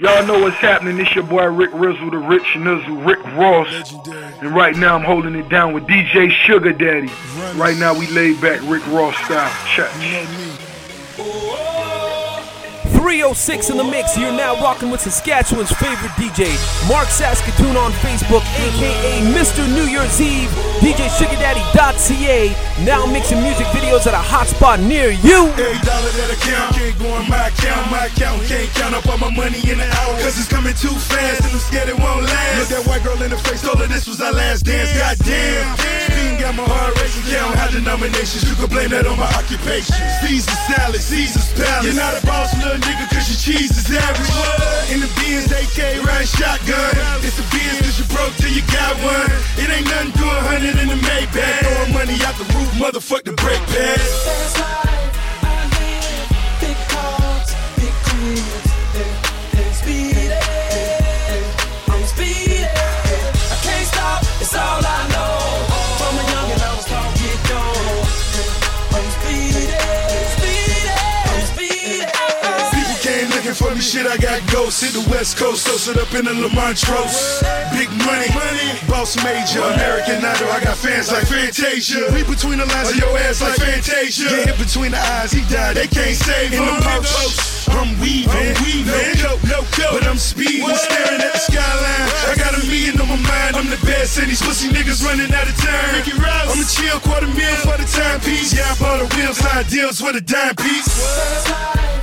Y'all know what's happening. It's your boy Rick Rizzle, the Rich Nizzle, Rick Ross. And right now I'm holding it down with DJ Sugar Daddy. Right now we laid back Rick Ross style. Check. 306 in the mix. You're now rocking with Saskatchewan's favorite DJ, Mark Saskatoon on Facebook, aka Mr. New Year's Eve, DJ DJSugarDaddy.ca. Now mixing music videos at a hotspot near you. Every dollar that I count can't go on my account. My account can't count up all my money in an hour. Cause it's coming too fast and I'm scared it won't last. Look that white girl in the face, told her this was our last dance. Goddamn. Got my heart racing. Count high denominations. You can blame that on my occupation. Caesar salad, Caesar's palace. You're not a boss, little nigga, cause your cheese is average. In the Benz, AK ride shotgun. It's a Benz cause you broke till you got one. It ain't nothing to a hundred in the Maybach. Throwing money out the roof, motherfuck the brake pads. That's life. I live big cars, big cribs, shit, I got ghosts. Hit the West Coast, so sit up in the Lamontrose. Big money, money, boss major, American Idol. I got fans like Fantasia. Read between the lines of your ass like Fantasia. Get hit between the eyes, he died, they can't save him. In the post, I'm weaving, I'm weaving. No coat, no but I'm speeding, staring at the skyline. I got a million on my mind, I'm the best, and these pussy niggas running out of time. Ricky Rouse, I'm a chill quarter meal for the timepiece. Yeah, I bought the wheels, high deals for the dime piece.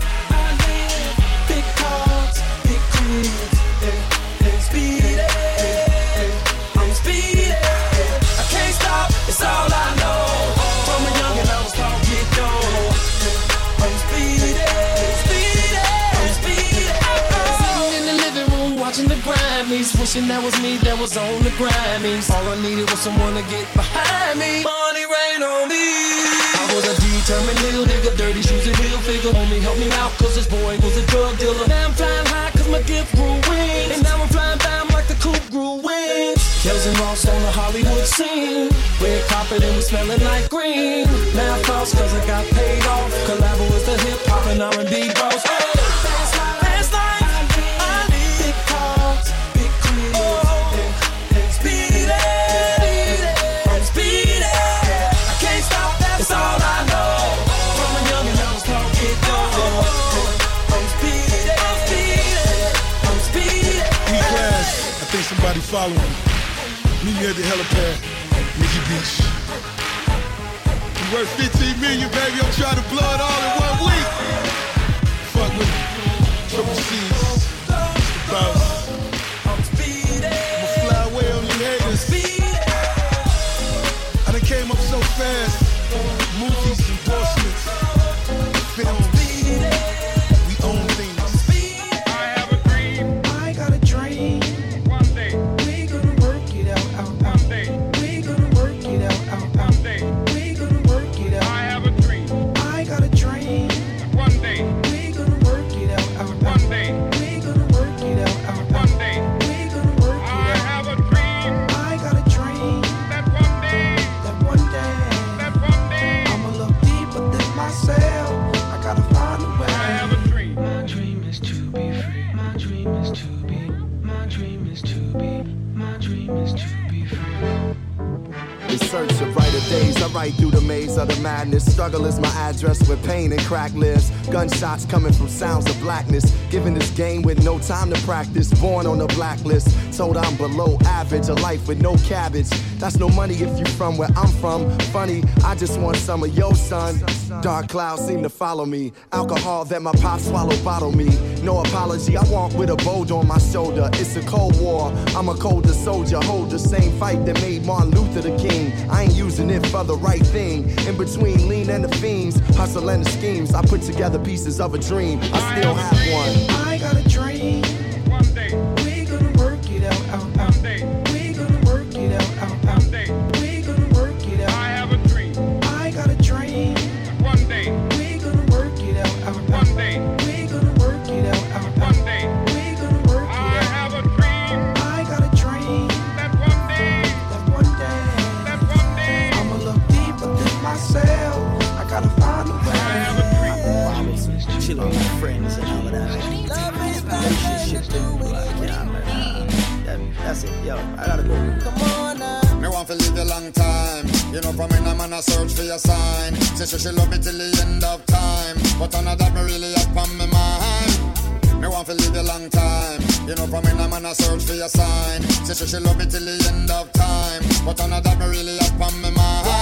Wishing that was me that was on the Grammys. All I needed was someone to get behind me. Money rain on me. I was a determined little nigga, dirty shoes and heel figure. Homie, help me out, cause this boy was Red carpet and we smelling like green. Now floss cause I got paid off. Collabo is the hip hop and R&B bros. Oh, fast life, fast life. I big cars, big. I'm. I can't stop, that's all I know. From a youngin', I was. I'm I'm I'm I think somebody following me. Meet me at the helipad, worth 15 million, baby. I'm trying to blow it all in one week. Struggle is my address with pain and crack lives. Gunshots coming from sounds of blackness. Given this game with no time to practice. Born on the blacklist. Told I'm below average. A life with no cabbage. That's no money if you from where I'm from. Funny, I just want some of your son. Dark clouds seem to follow me. Alcohol that my pop swallowed bottle me. No apology, I walk with a boulder on my shoulder. It's a cold war. I'm a colder soldier. Hold the same fight that made Martin Luther the king. I ain't using it for the right thing. In between lean and the fiends, hustle and the schemes. I put together pieces of a dream. I still have one. I got a dream. Yo, I gotta go. Come on now. Me want to live a long time. You know, from when I'm on a search for your sign. Say she, she love me till the end of time. But none of that me really up on my mind. Me want to live a long time. You know, from when I'm on a search for your sign. Say she, she love me till the end of time. But none of that me really up on my mind.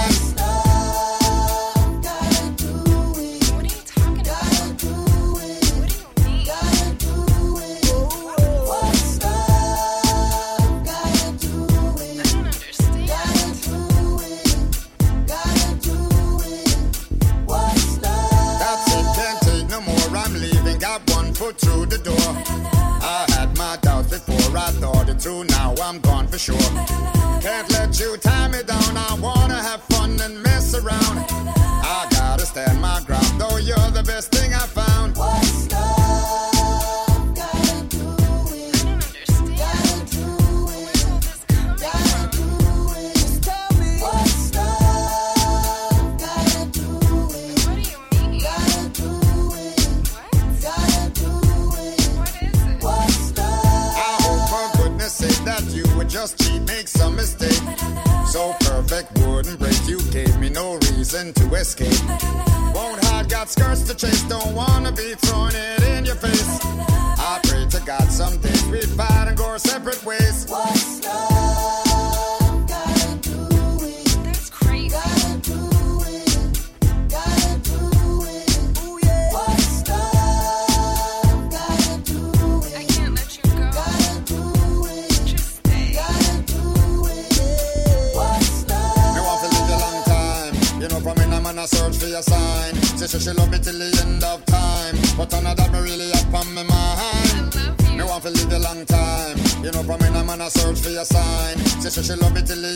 Through the door. I had my doubts before, I thought it through. Now I'm gone for sure. Can't let you tie me down. Say she, love me till the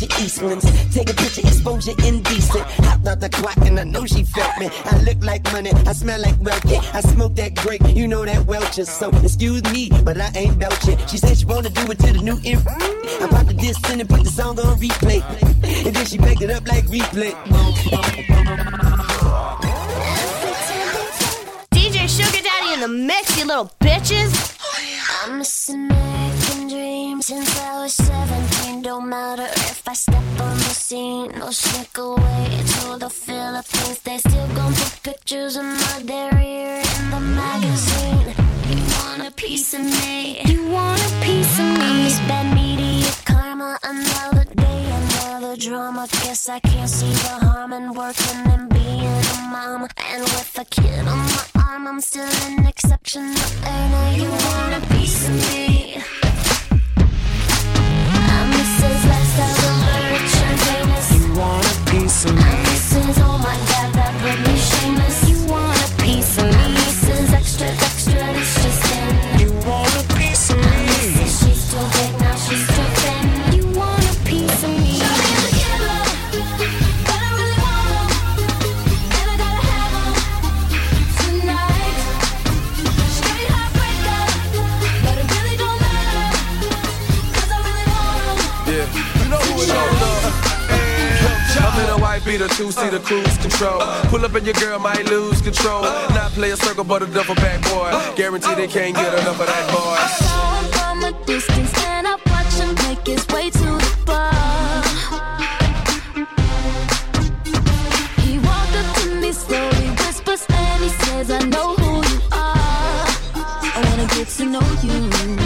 boots, your Eastlands. Take a picture, exposure indecent. Hopped out the clock and I know she felt me. I look like money, I smell like wealthy. I smoke that grape, you know that Welch's. So excuse me, but I ain't belching. She said she wanna do it to the new inf. I popped the disc in and put the song on replay. And then she backed it up like replay. DJ Sugar Daddy in the mix, you little bitches. I'm missing American dreams since I was 17. Don't matter if I step on the scene or sneak away to the Philippines. They still gon' put pictures of my derriere in the magazine. You want a piece of me? You want a piece of me? I'm This bad media karma, another day, another drama. Guess I can't see the harm in working and being a mom. And with a kid on my arm, I'm still an exception. earner. You want a piece of me? A Beater, two seater cruise control. Pull up and your girl might lose control. Not play a circle, but a duffel bag boy. Guarantee they can't get enough of that boy. saw him from a distance and I watched him make his way to the bar. He walked up to me slowly, whispers, and he says, I know who you are. I wanna get to know you.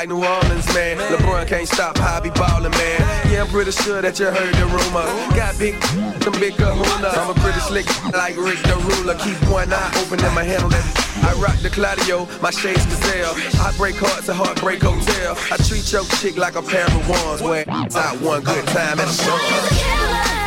Like New Orleans, man. LeBron can't stop hobby ballin', man. Yeah, I'm pretty sure that you heard the rumor. Got big, some big kahuna. I'm a pretty slick like Rick the Ruler. Keep one eye open and my handle. I rock the Claudio, my shades Cazal. I break hearts at Heartbreak Hotel. I treat your chick like a pair of wands. Where out one good time at a show.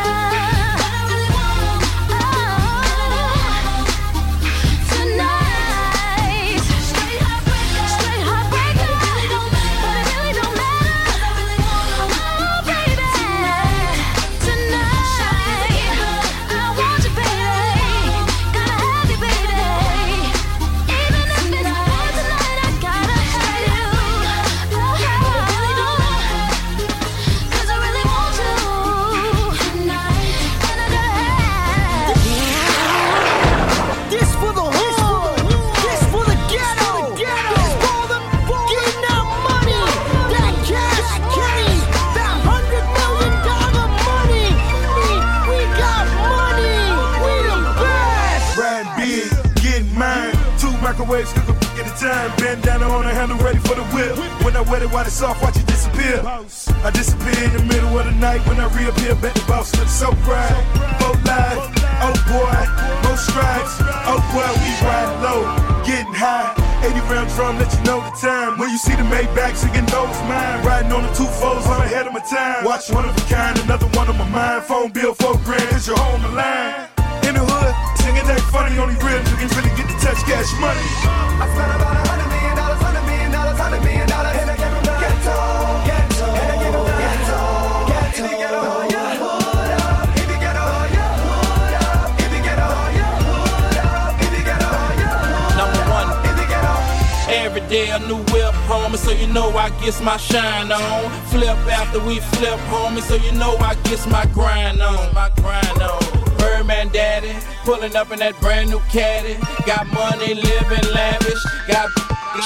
Shine on. Flip after we flip, homie, so you know I gets my grind on. My grind on. Birdman daddy, pulling up in that brand new caddy. Got money, living lavish. Got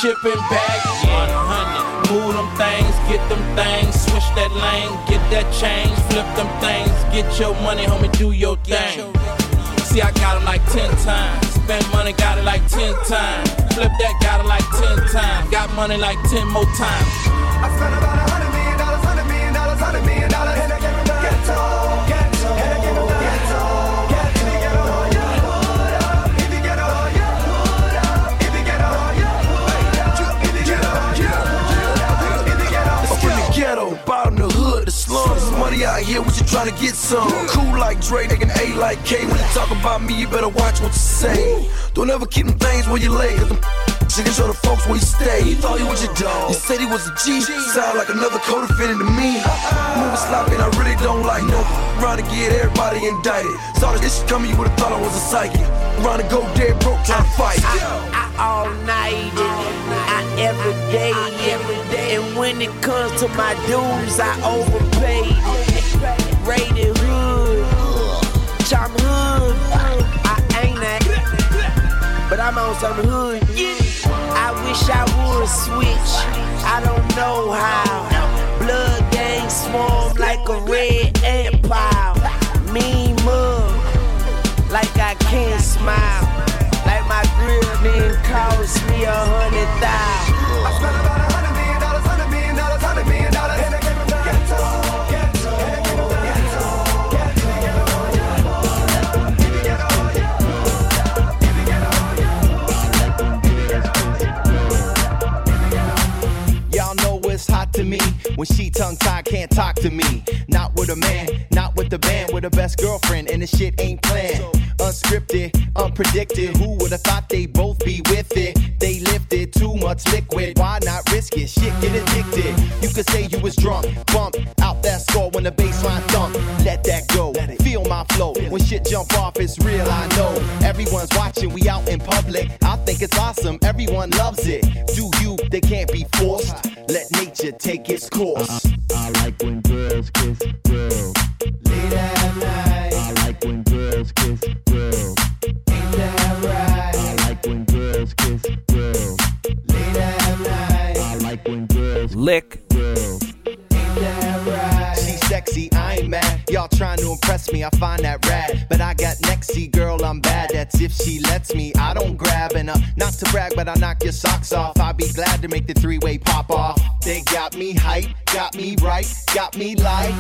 shipping back, yeah, honey. Move them things, get them things, switch that lane, get that change, flip them things, get your money, homie, do your thing. See, I got it like 10 times. Spend money, got it like 10 times. Flip that, got it like time. Got money like 10 more times. I spent about a hundred million dollars, hundred million dollars, hundred million dollars, and I gave him ghetto, ghetto, and I gave him money out here, what you trying to get some? Cool like Dre, they can A like K. When you talk about me, you better watch what you say. Don't ever keep them things where you lay, cause them she can show the folks where you stay. He thought he was your dog. You said he was a G. Sound like another code fitting to me. Uh-uh. Moving sloppy and I really don't like no. Trying to get everybody indicted. Saw this shit coming, you would've thought I was a psychic. Trying to go dead broke, trying to fight. I all night I every day, every day. And when it comes to my dues, I overpaid. Rated hood, I'm hood. I ain't that, but I'm on some hood. Wish I would switch. I don't know how. Blood gang swarm like a red ant pile. Mean mug, like I can't smile. Like my grill didn't cost me a hundred thousand. When she tongue tied can't talk to me. Not with a man, not with the band, with the best girlfriend, and the shit ain't planned. Unscripted, unpredicted. Who would have thought they both be with it? They lifted too much liquid. Why not risk it? Shit get addicted. You could say you was drunk, bump out that score when the baseline thump. Let that go. Feel my flow. When shit jump off, it's real. I know everyone's watching. We out in public. I think it's awesome. Everyone loves it. Do you? They can't be take its course. I, like when girls kiss girls. Late at night. I like when girls kiss girls. Ain't that right? I like when girls kiss girls. Late at night. I like when girls lick sexy, I ain't mad. Y'all trying to impress me, I find that rad. But I got nexty, girl, I'm bad. That's if she lets me. I don't grab and uh, not to brag, but I knock your socks off. I'd be glad to make the three way pop off. They got me hype, got me right, got me light.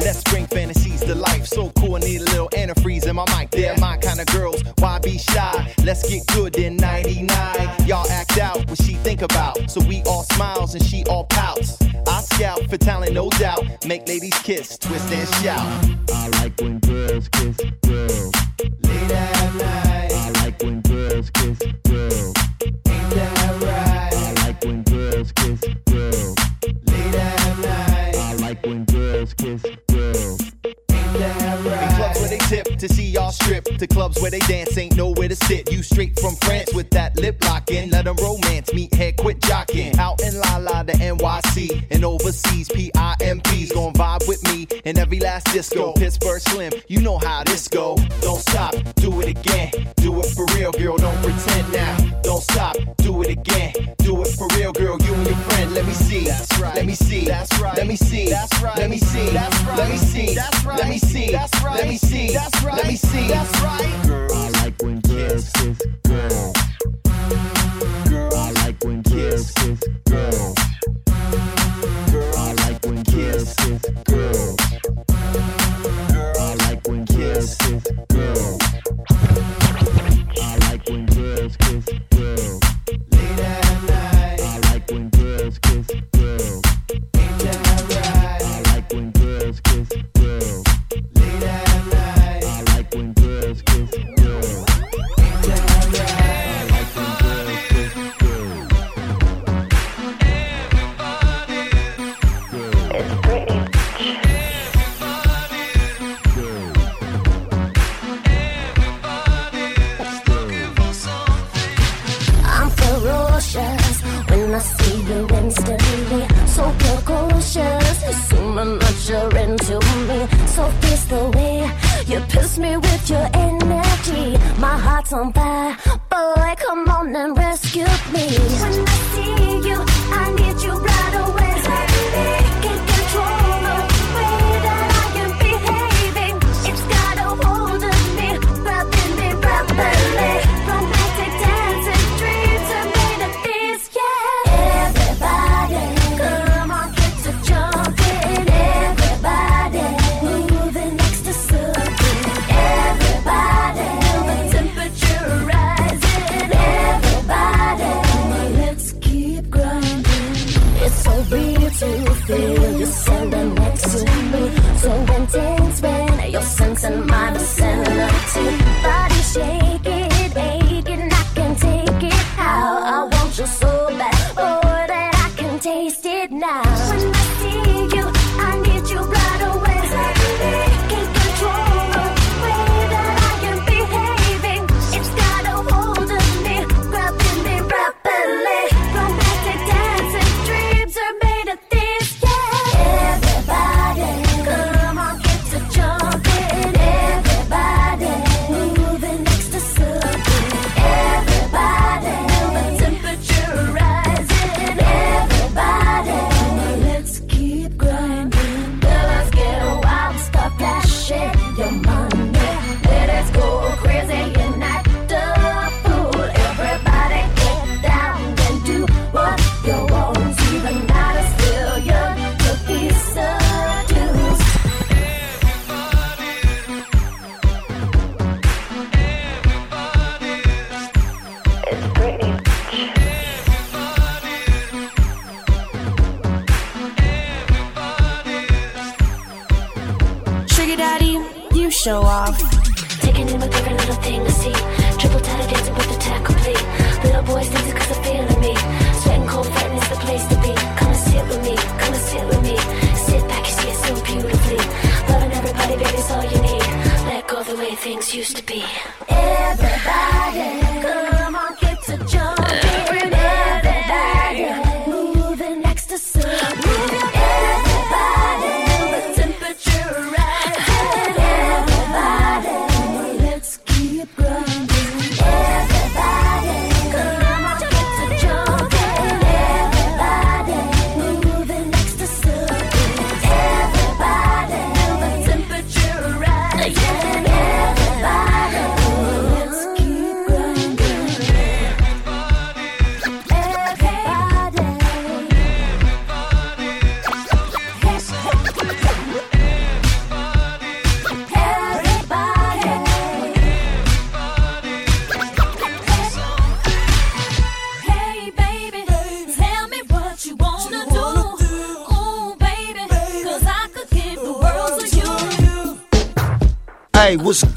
Let's bring fantasies to life. So cool, I need a little antifreeze in my mic. They're my kind of girls, why be shy? Let's get good in 99. Y'all act out what she think about. So we all smiles and she all pouts. I scout for talent, no doubt. Make ladies kiss, twist and shout. I like when girls kiss girls. Late at night. I like when girls kiss girls. To clubs where they dance ain't nowhere to sit. You straight from France with that lip locking, let them romance, meet head, quit jocking. Out in La La, the NYC, and overseas, PIMPs gon' vibe with me in every last disco. Pittsburgh Slim, you know how this go. Don't stop, do it again, do it for real, girl, don't pretend now. Don't stop, do it again, me see. That's right. Let me see. That's right. Let me see. That's right. Let me see. That's right. Let me see. That's right. Let me see. That's right. Let me see. That's right. Let me see. That's right. Girl, I like when girls kiss girl. Girl, I like when girls kiss girl. Girl, I like when girls kiss girl. Girl, I like when girls kiss girl. of this the way you piss me with your energy. My heart's on fire, boy. Come on and rescue me. When I see you, I need.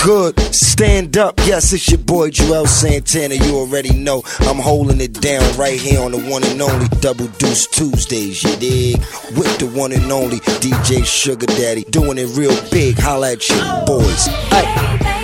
good. Stand up, yes, it's your boy Juelz Santana. You already know I'm holding it down right here on the one and only Double Deuce Tuesdays, you dig? With the one and only DJ Sugar Daddy, doing it real big. Holla at your boys. Hey.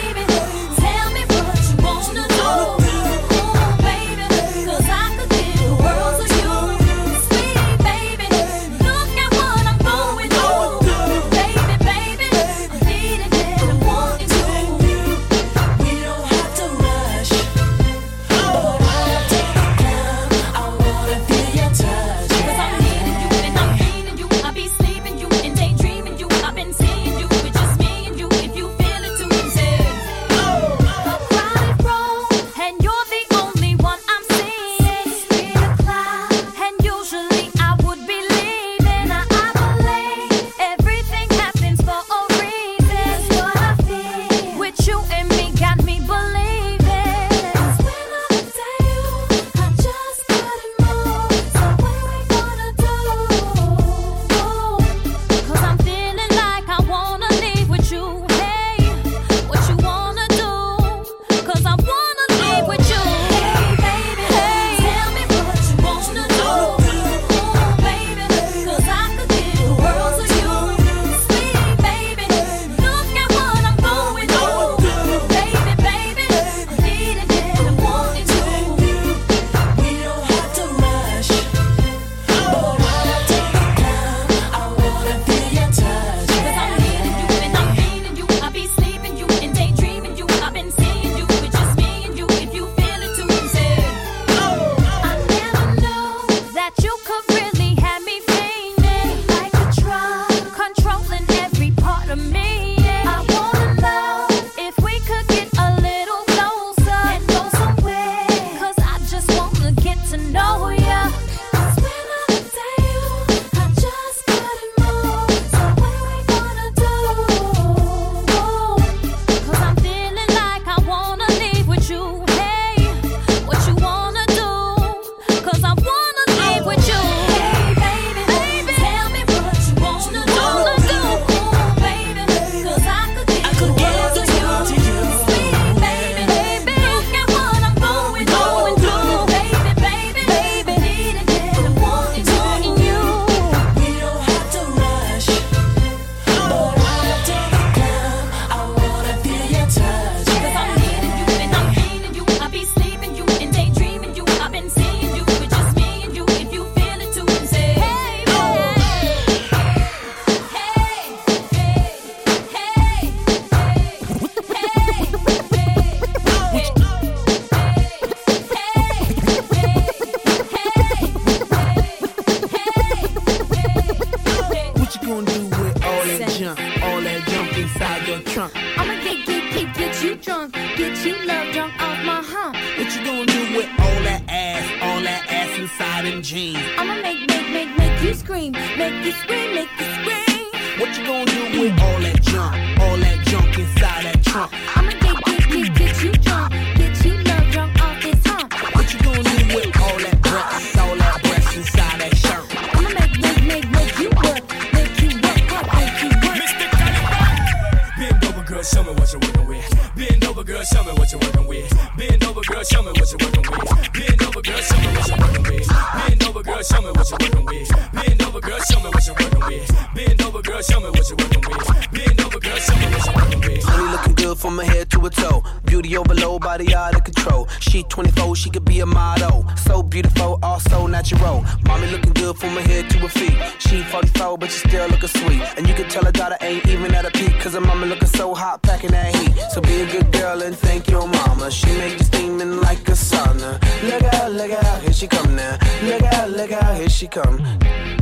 Overload, body out of control. She 24, she could be a model. So beautiful, all so natural. Mommy looking good from her head to her feet. She 44, but she still looking sweet. And you can tell her daughter ain't even at a peak, cause her mama looking so hot, packing that heat. So be a good girl and thank your mama. She make you steaming like a sauna. Look out, look out, here she come now. Look out, look out, here she come.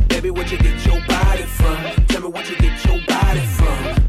Baby, where'd you get your body from? Tell me where'd you get your body from.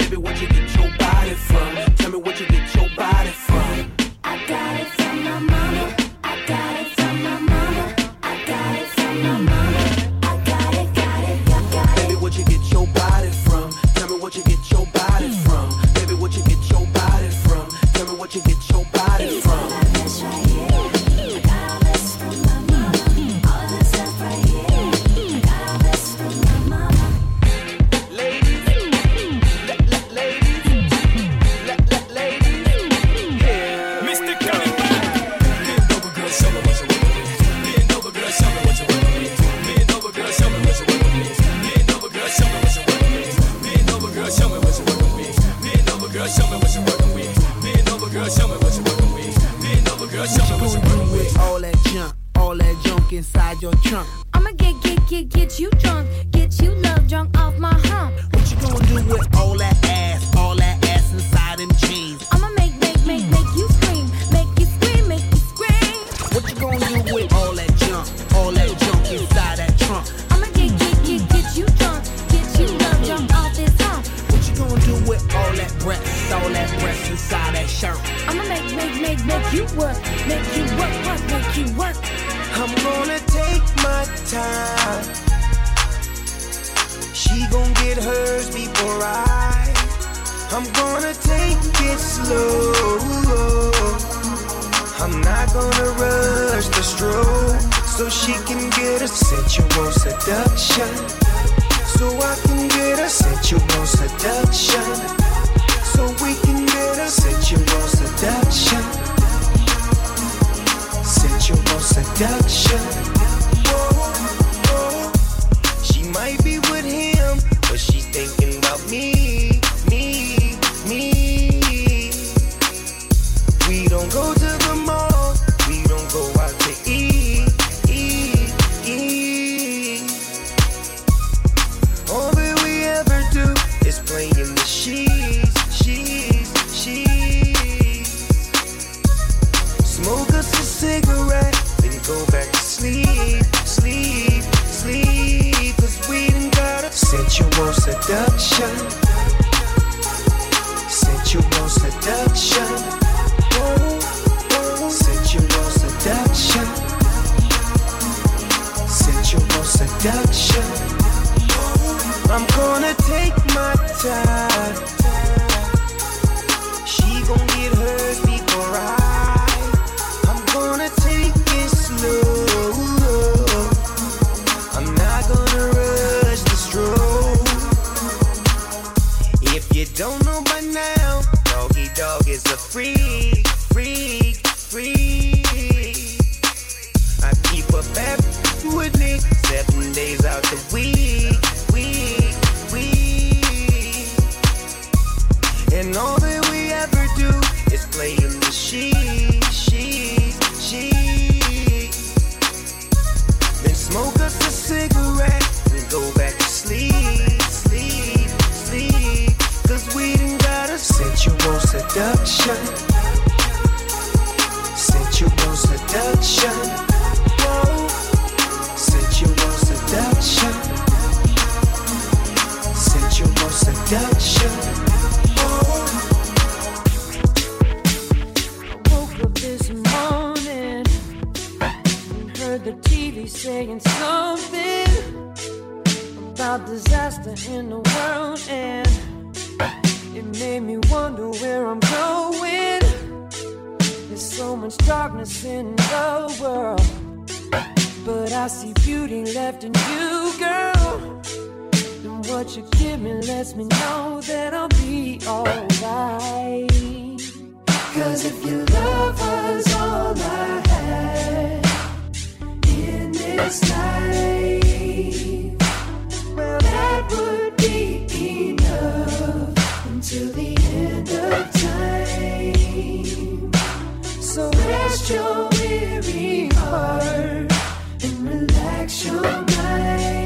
time. She gon' get hers before I. I'm gonna take it slow. I'm not gonna rush the stroke so she can get a sensual seduction. So I can get a sensual seduction. So we can get a sensual seduction. Sensual seduction. In the world, and it made me wonder where I'm going there's so much darkness in our world but I see beauty left in you, girl. What you give me lets me know that I'll be alright. Cause if your love was all I had in this life, well, that would be enough until the end of time. So rest your weary heart and relax your mind.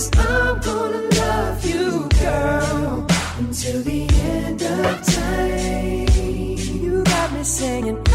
Cause I'm gonna love you, girl, until the end of time. You got me singing.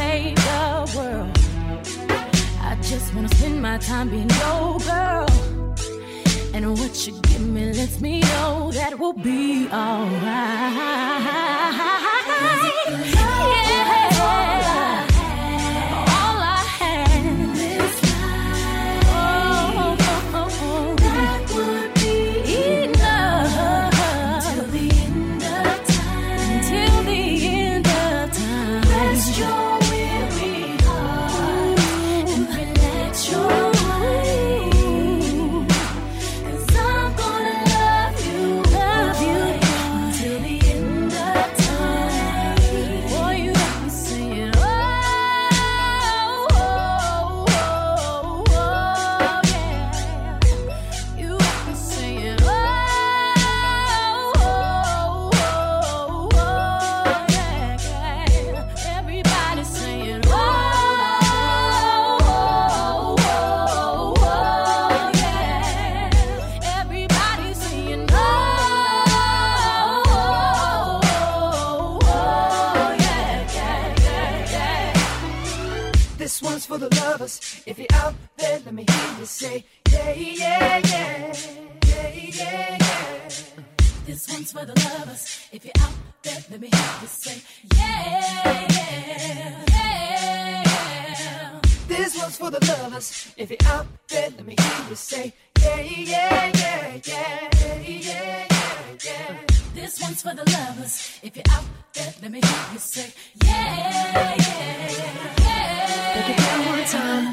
Save the world. I just wanna spend my time being your girl. And what you give me lets me know that we'll be alright. If you're out there, let me hear you say, yeah, yeah, yeah, yeah, yeah, yeah. This one's for the lovers. If you're out there, let me hear you say, yeah, yeah, yeah. This one's for the lovers. If you're out there, let me hear you say, yeah, yeah, yeah, yeah, yeah, yeah, yeah. This one's for the lovers. If you're out there, let me hear you say, yeah, yeah, yeah. Break it down one time.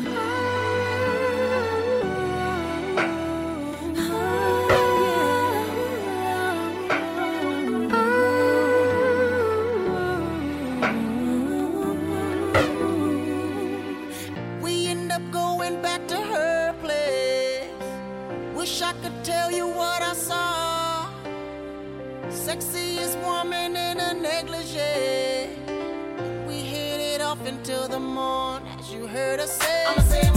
We end up going back to her place. Wish I could tell you what I saw. Sexiest woman in a negligee. Until the morn, as you heard us say.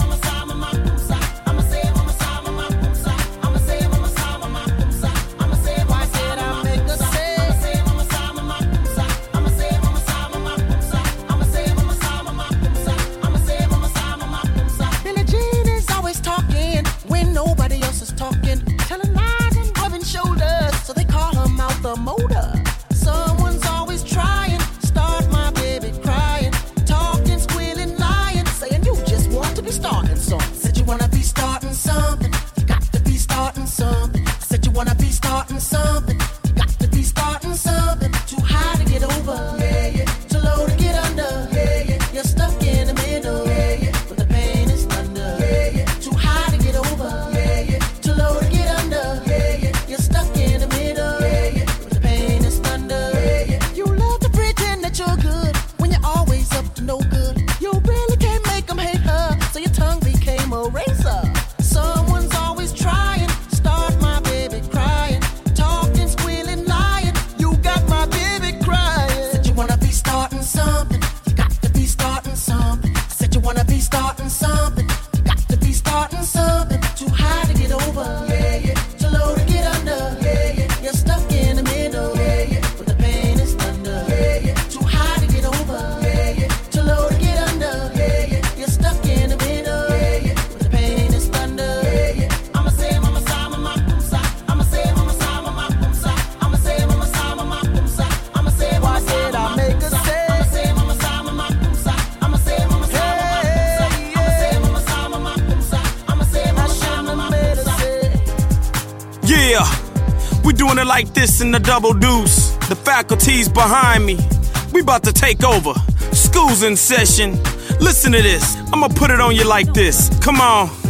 like this in the double deuce. The faculty's behind me. We about to take over. School's in session. Listen to this. I'ma put it on you like this. Come on.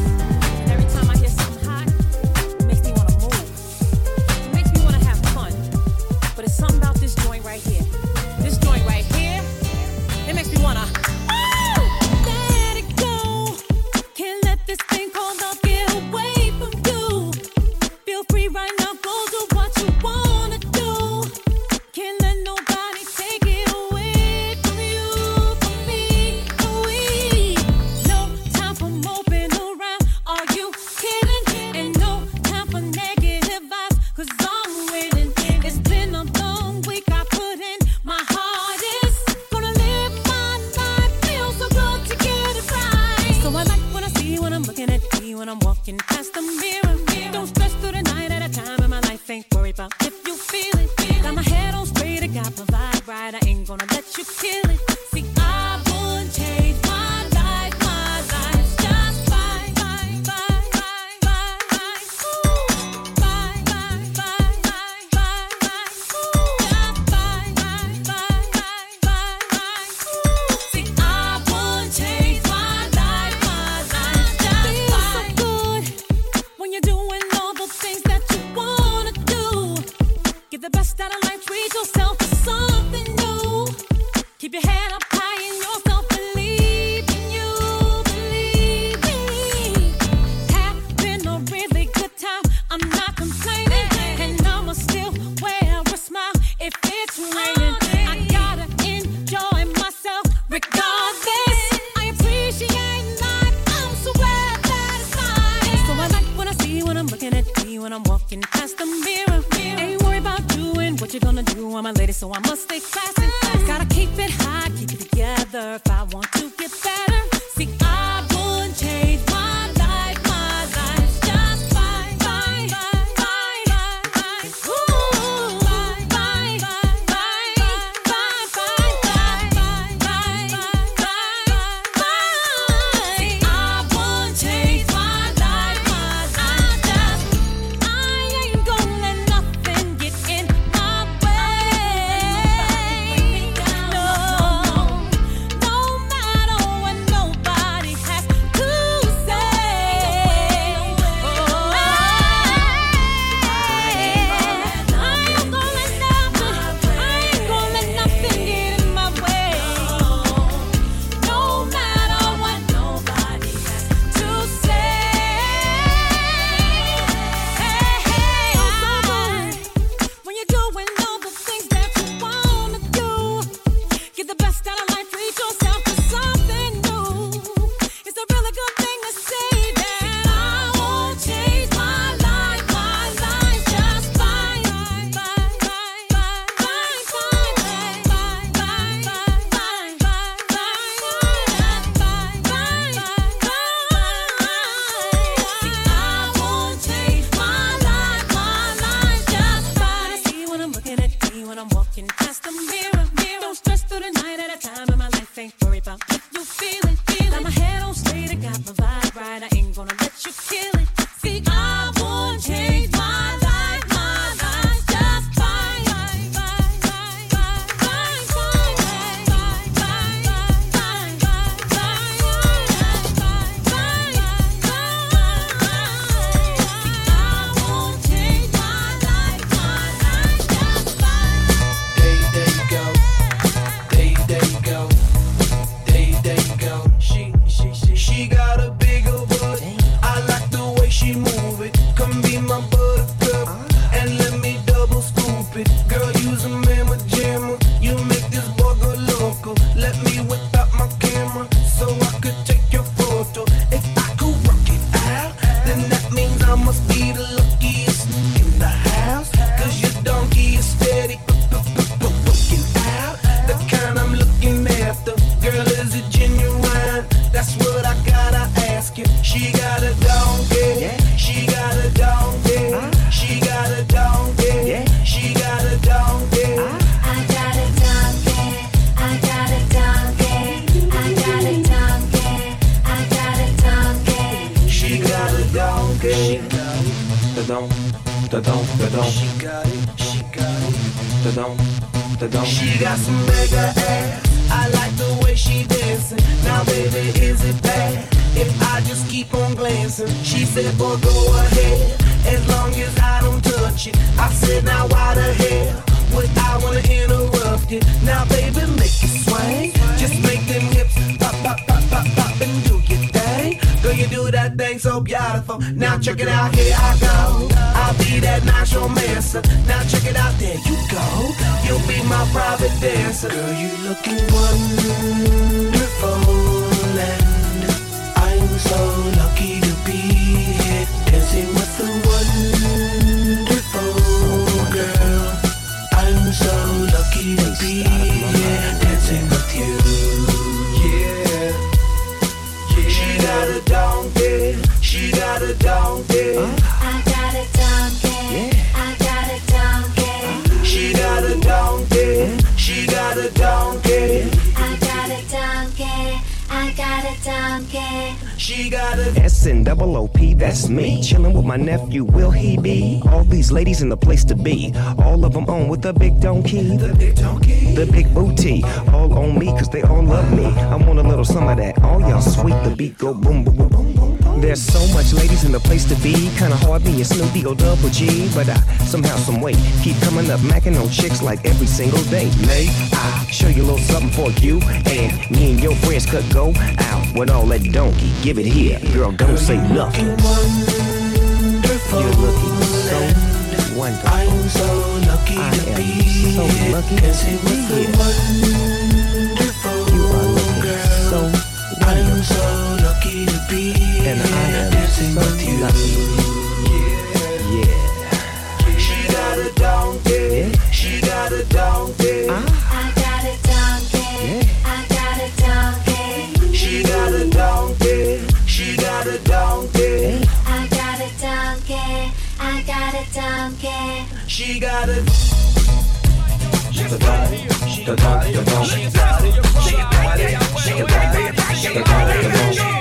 da-dum, da-dum, da-dum. She got it, she got it. Da-dum, da-dum. She got some mega ass. I like the way she dancing. Now, baby, is it bad if I just keep on glancing? She said, "Boy, go ahead, as long as I don't touch it." I said, "Now, why the hell would I wanna interrupt it?" Now, baby, make it swing. Just make them hips pop, pop, pop, pop, pop do that thing so beautiful. Now check it out, here I go. I'll be that nice romancer. Now check it out, there you go. You'll be my private dancer. Girl, you looking wonderful, and I'm so lucky to be here dancing with a wonderful girl. I'm so lucky to be here She got a She got a S N double O P, that's me. Chilling with my nephew, will he be? All these ladies in the place to be. All of them on with the big donkey. The big donkey. The big booty. All on me, cause they all love me. I want a little some of that. All y'all sweet, the beat go boom, boom, boom, boom, boom. There's so much ladies in the place to be. Kinda hard being Snoop D-O-Double-G. But I somehow, some way, keep coming up, macking on chicks like every single day. May I show you a little something for you? And me and your friends could go out with all that donkey. Give it here, girl, don't say nothing. You're looking so wonderful. I'm so lucky I to am be so lucky to be here. wonderful You are looking girl. so I'm so lucky to be And I am dancing so with you. Yeah. She got a donkey. She got a donkey. She got a Da dum, da dum, da dum. She got it. She got it. She got it. She got it.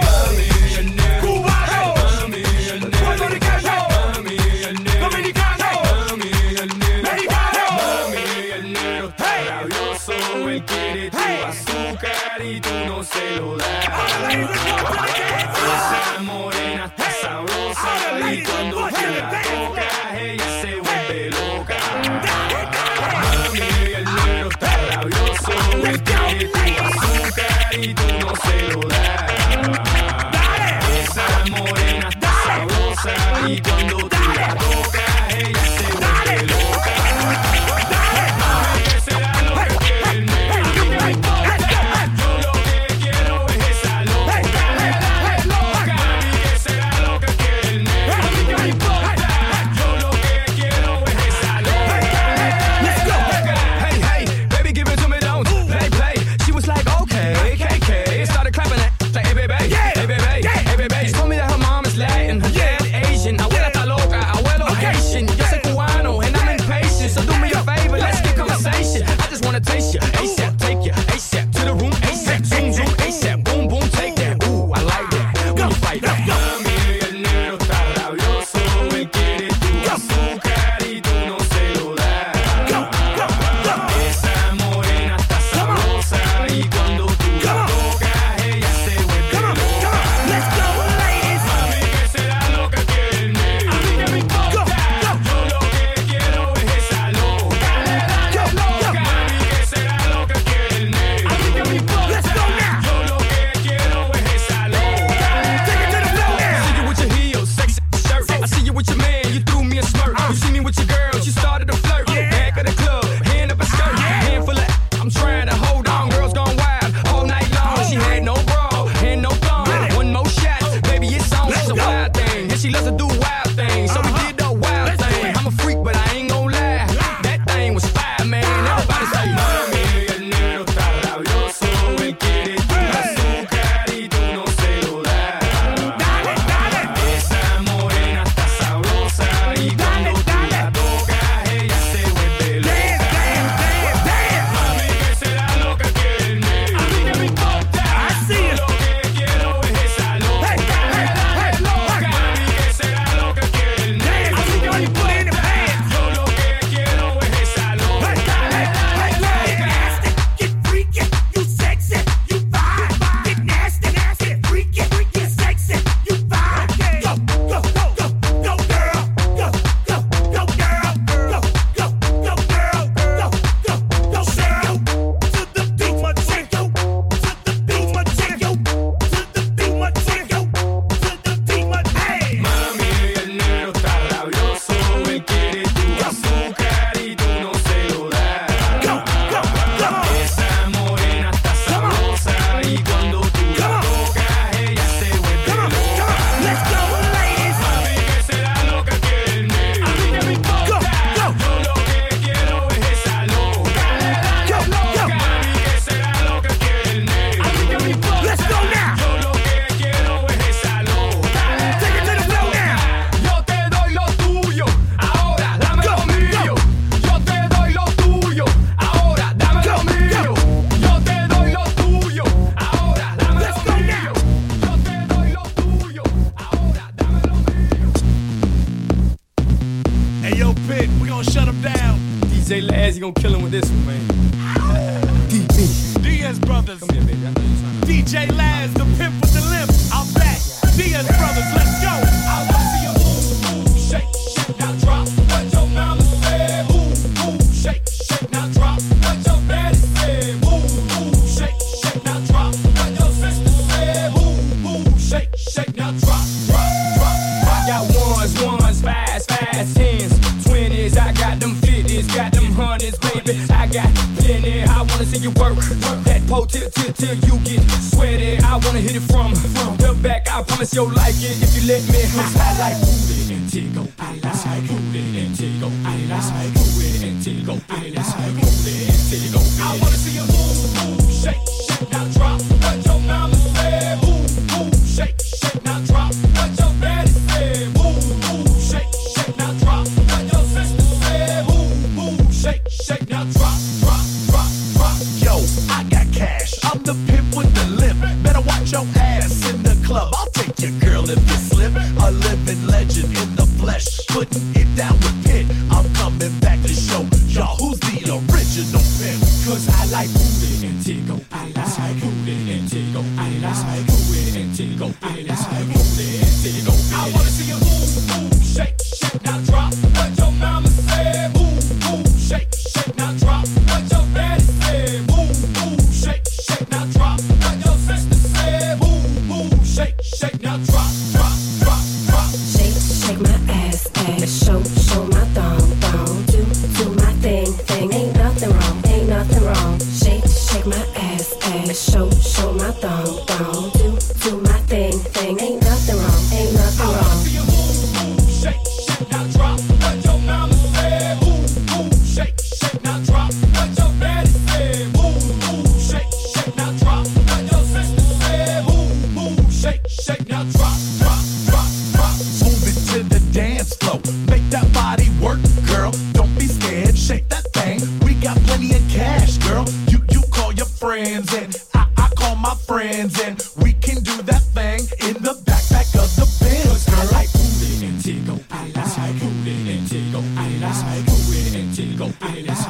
I like. Cool it mm. and tickle. I like. Cool it and tickle. I like.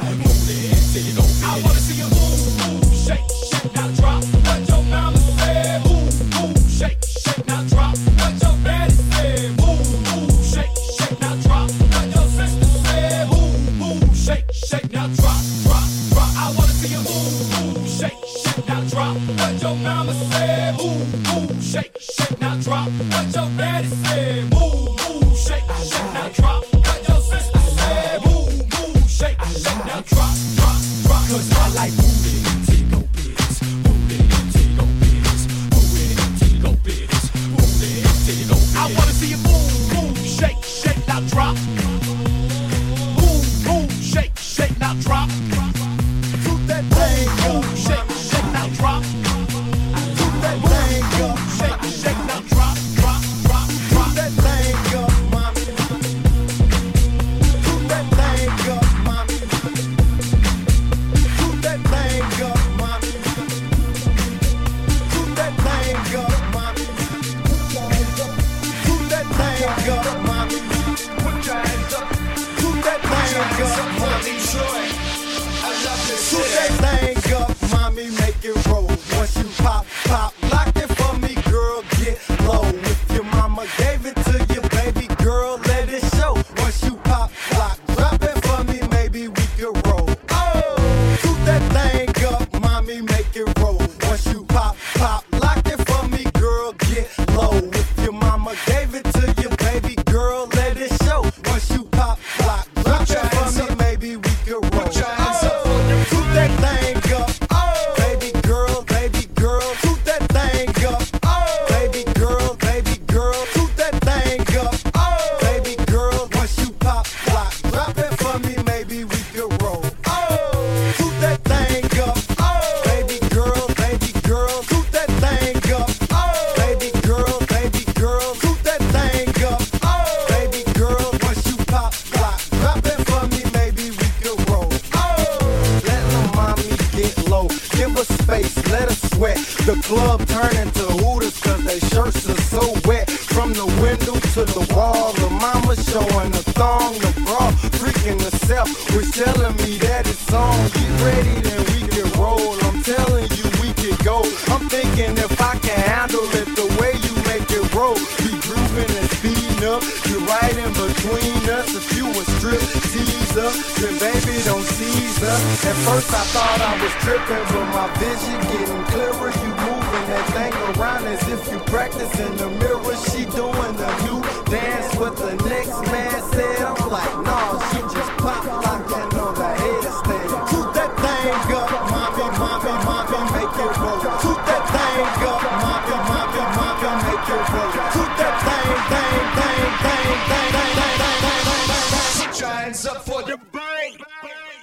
To the wall, the mama showing the thong, the bra, freaking herself, was telling me that it's on. Get ready, then we can roll. I'm telling you, we can go. I'm thinking if I can handle it the way you make it roll, be grooving and speeding up. You're right in between us. If you a strip teaser, then baby don't seize us. At first I thought I was tripping, but my vision getting clearer. You moving that thing around as if you practice in the mirror. She doing the new dance what the next man said. I'm like, nah, she just pop like that on the headstand. Shoot that thing up, mommy, mommy, mommy, make it roll. Shoot that thing up, mommy, mommy, mommy, make it roll. Shoot that thing, thing, thing, thing, thing, thing, thing, thing, thing, thing, thing, your hands up for the break.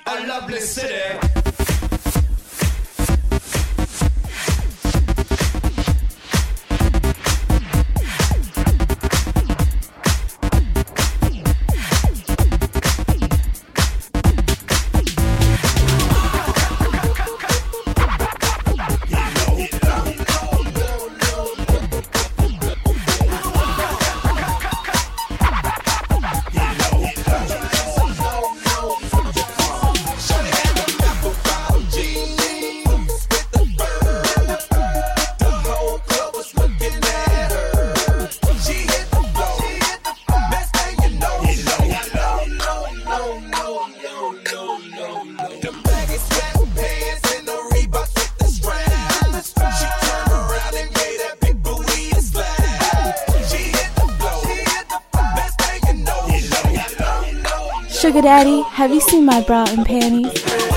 A lovely city. Have you seen my bra and panties?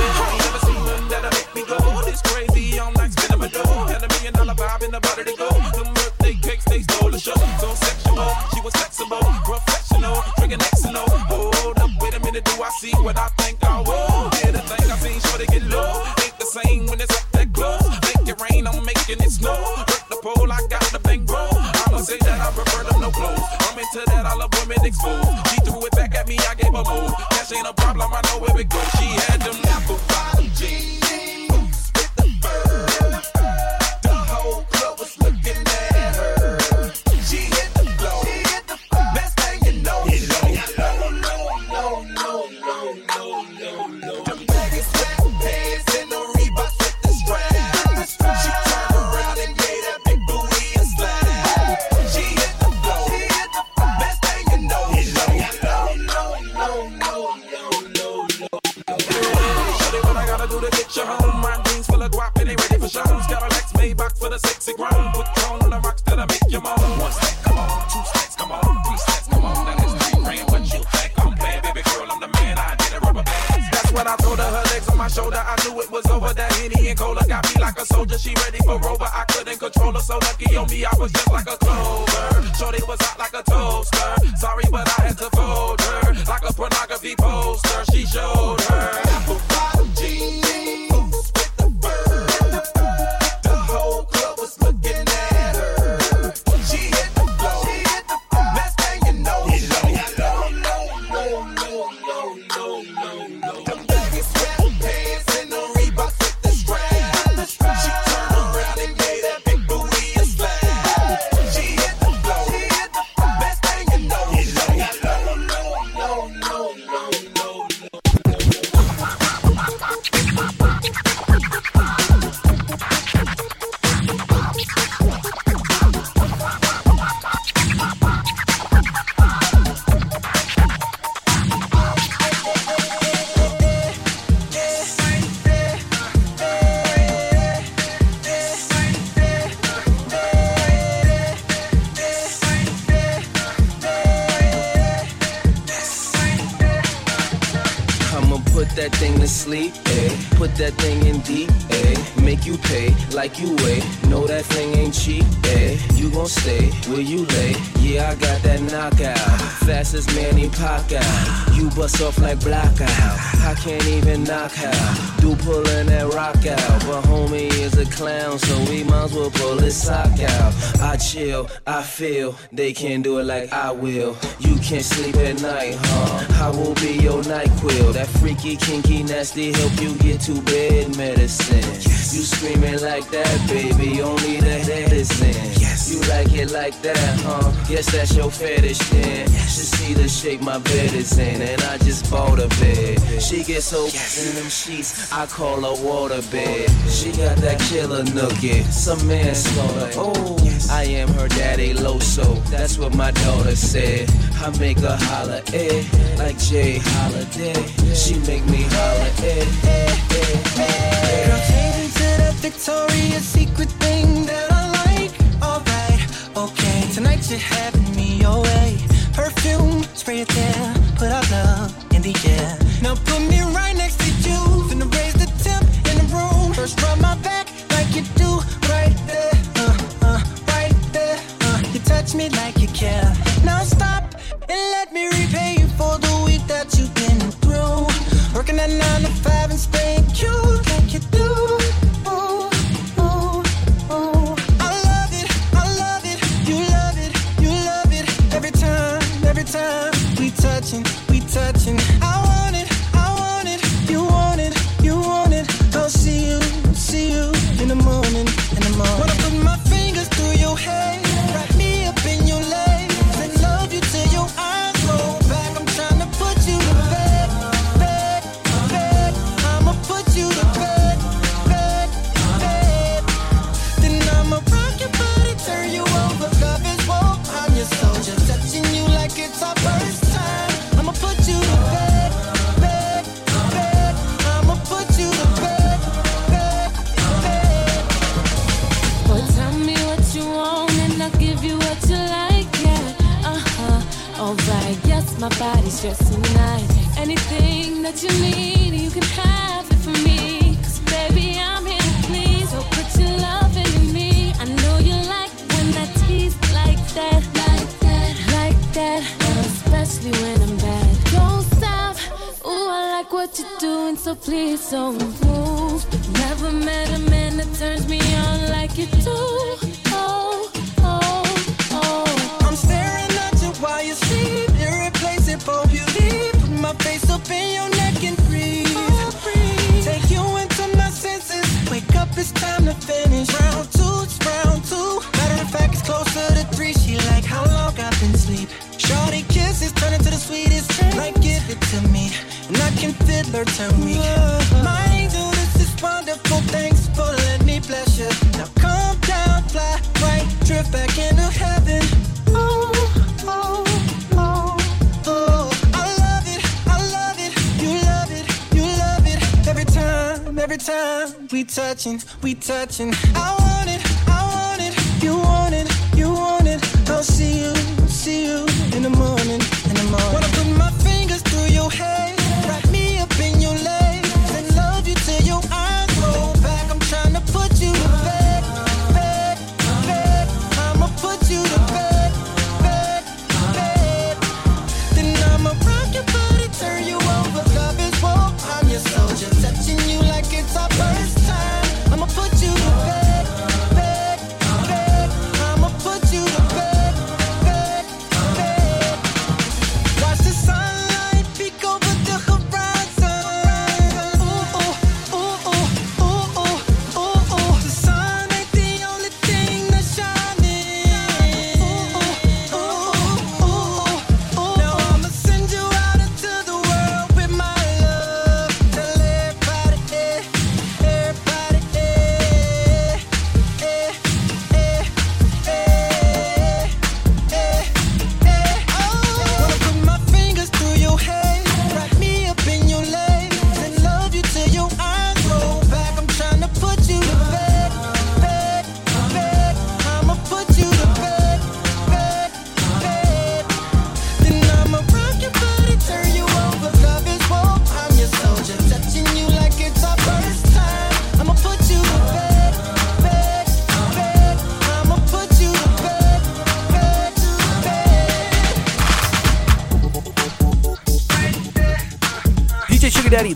That thing to sleep, eh? Put that thing in deep, eh? Make you pay like you weigh. Know that thing ain't cheap, eh? You gon' stay where you lay. Yeah, I got that knockout. Fastest Manny Pacquiao. You bust off like blackout. I can't even knock out. Do pullin' that rock out. But homie is a clown, so we might as well pull his sock out. I chill, I feel. They can't do it like I will. You can't sleep at night, huh? I will be your night quill. That freaky, kinky, nasty help you get to bed medicine. You screaming like that, baby, only the head you like it like that, huh? Yes, that's your fetish then. Should see the shape my bed is in, and I just bought a bed. She gets so yes. in them sheets, I call her water bed. She got that killer nookie, some manslaughter. Oh, I am her daddy Loso, that's what my daughter said. I make her holler, eh, like J. Holiday. She make me holler, eh, eh, eh, eh. Girl, take me to that Victoria's Secret thing that okay. Tonight you're having me your way. Perfume, spray it there. Put our love in the air. Now put me right next to you. Finna raise the temp in the room. First rub my back like you do. Right there, uh, uh, right there. Uh. You touch me like you care. Now stop and let me repay you for the week that you've been through. Working at nine to five in Spain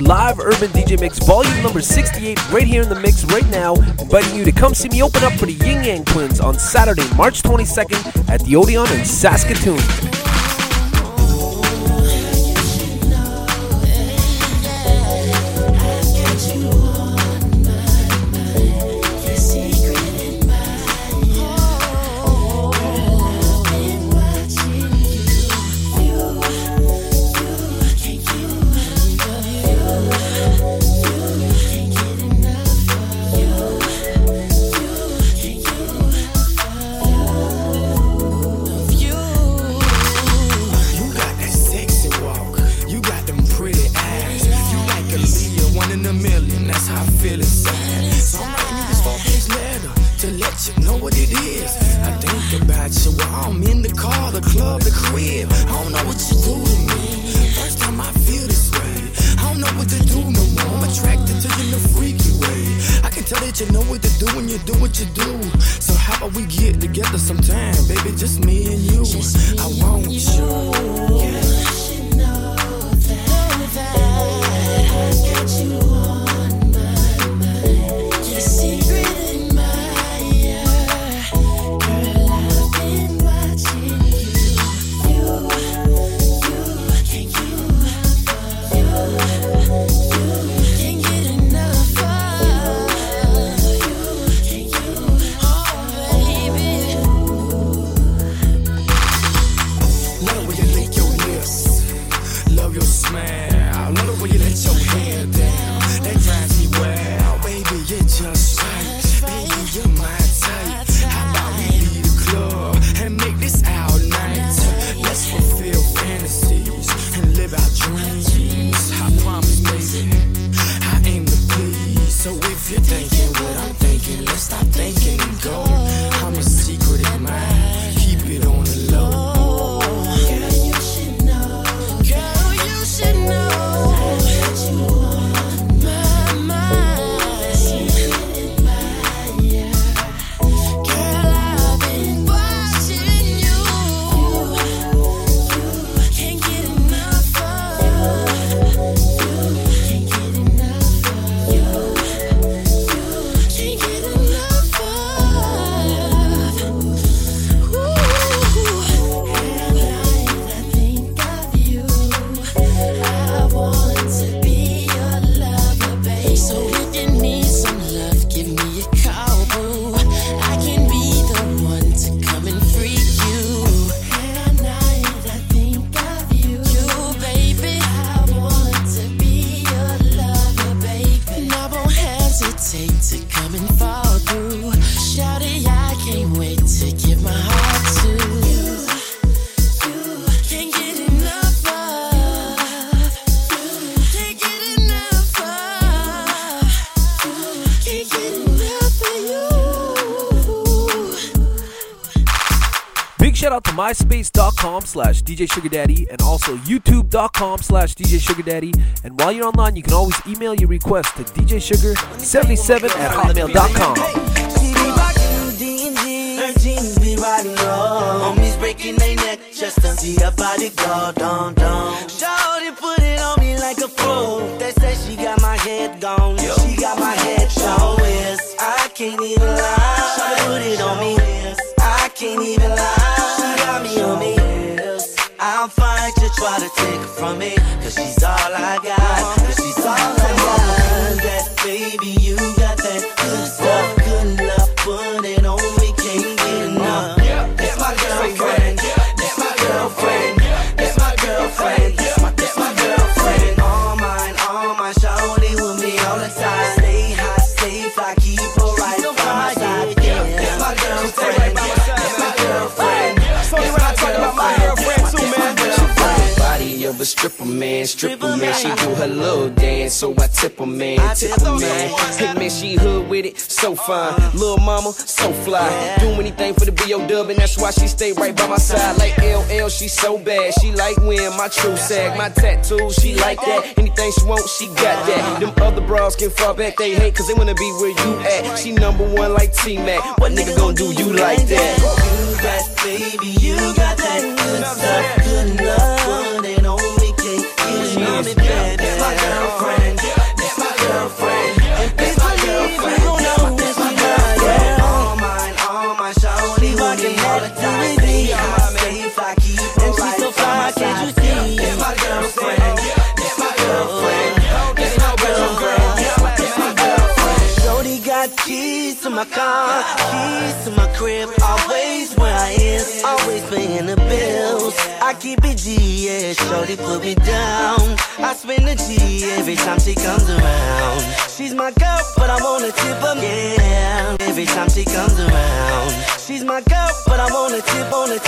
live urban DJ mix, volume number 68, right here in the mix right now. Inviting you to come see me open up for the Ying Yang Twins on Saturday, March 22nd at the Odeon in Saskatoon. Slash DJ Sugar Daddy and also youtube.com slash DJ Sugar Daddy. And while you're online, you can always email your request to DJ Sugar77 at hotmail.com. Homies breaking their neck just to see body go down, down. Shawty put it on me like a. They say she got my head gone. She got my head. I can't even lie. Shawty put it on me. Try to take her from me. Cause she's all I got. Cause she's all I got. That baby, you a stripper man, stripper man. She do her little dance, so I tip her man, tip her man. Hey man, she hood with it, so fine. Little mama, so fly. Do anything for the BO dub, and that's why she stay right by my side. Like LL, she so bad. She like when my true sag, my tattoos, she like that. Anything she want, she got that. Uh-huh. Them other bras can fall back, they hate, cause they wanna be where you at. She number one like T Mac. What nigga gonna do you like that? You got, baby, you got that good stuff. Good enough. Car, keys to my crib. Always where I am, always paying the bills. I keep it G, yeah. Shorty put me down. I spend the G every time she comes around. She's my girl, but I wanna tip her, yeah. Every time she comes around. She's my girl, but I wanna tip on the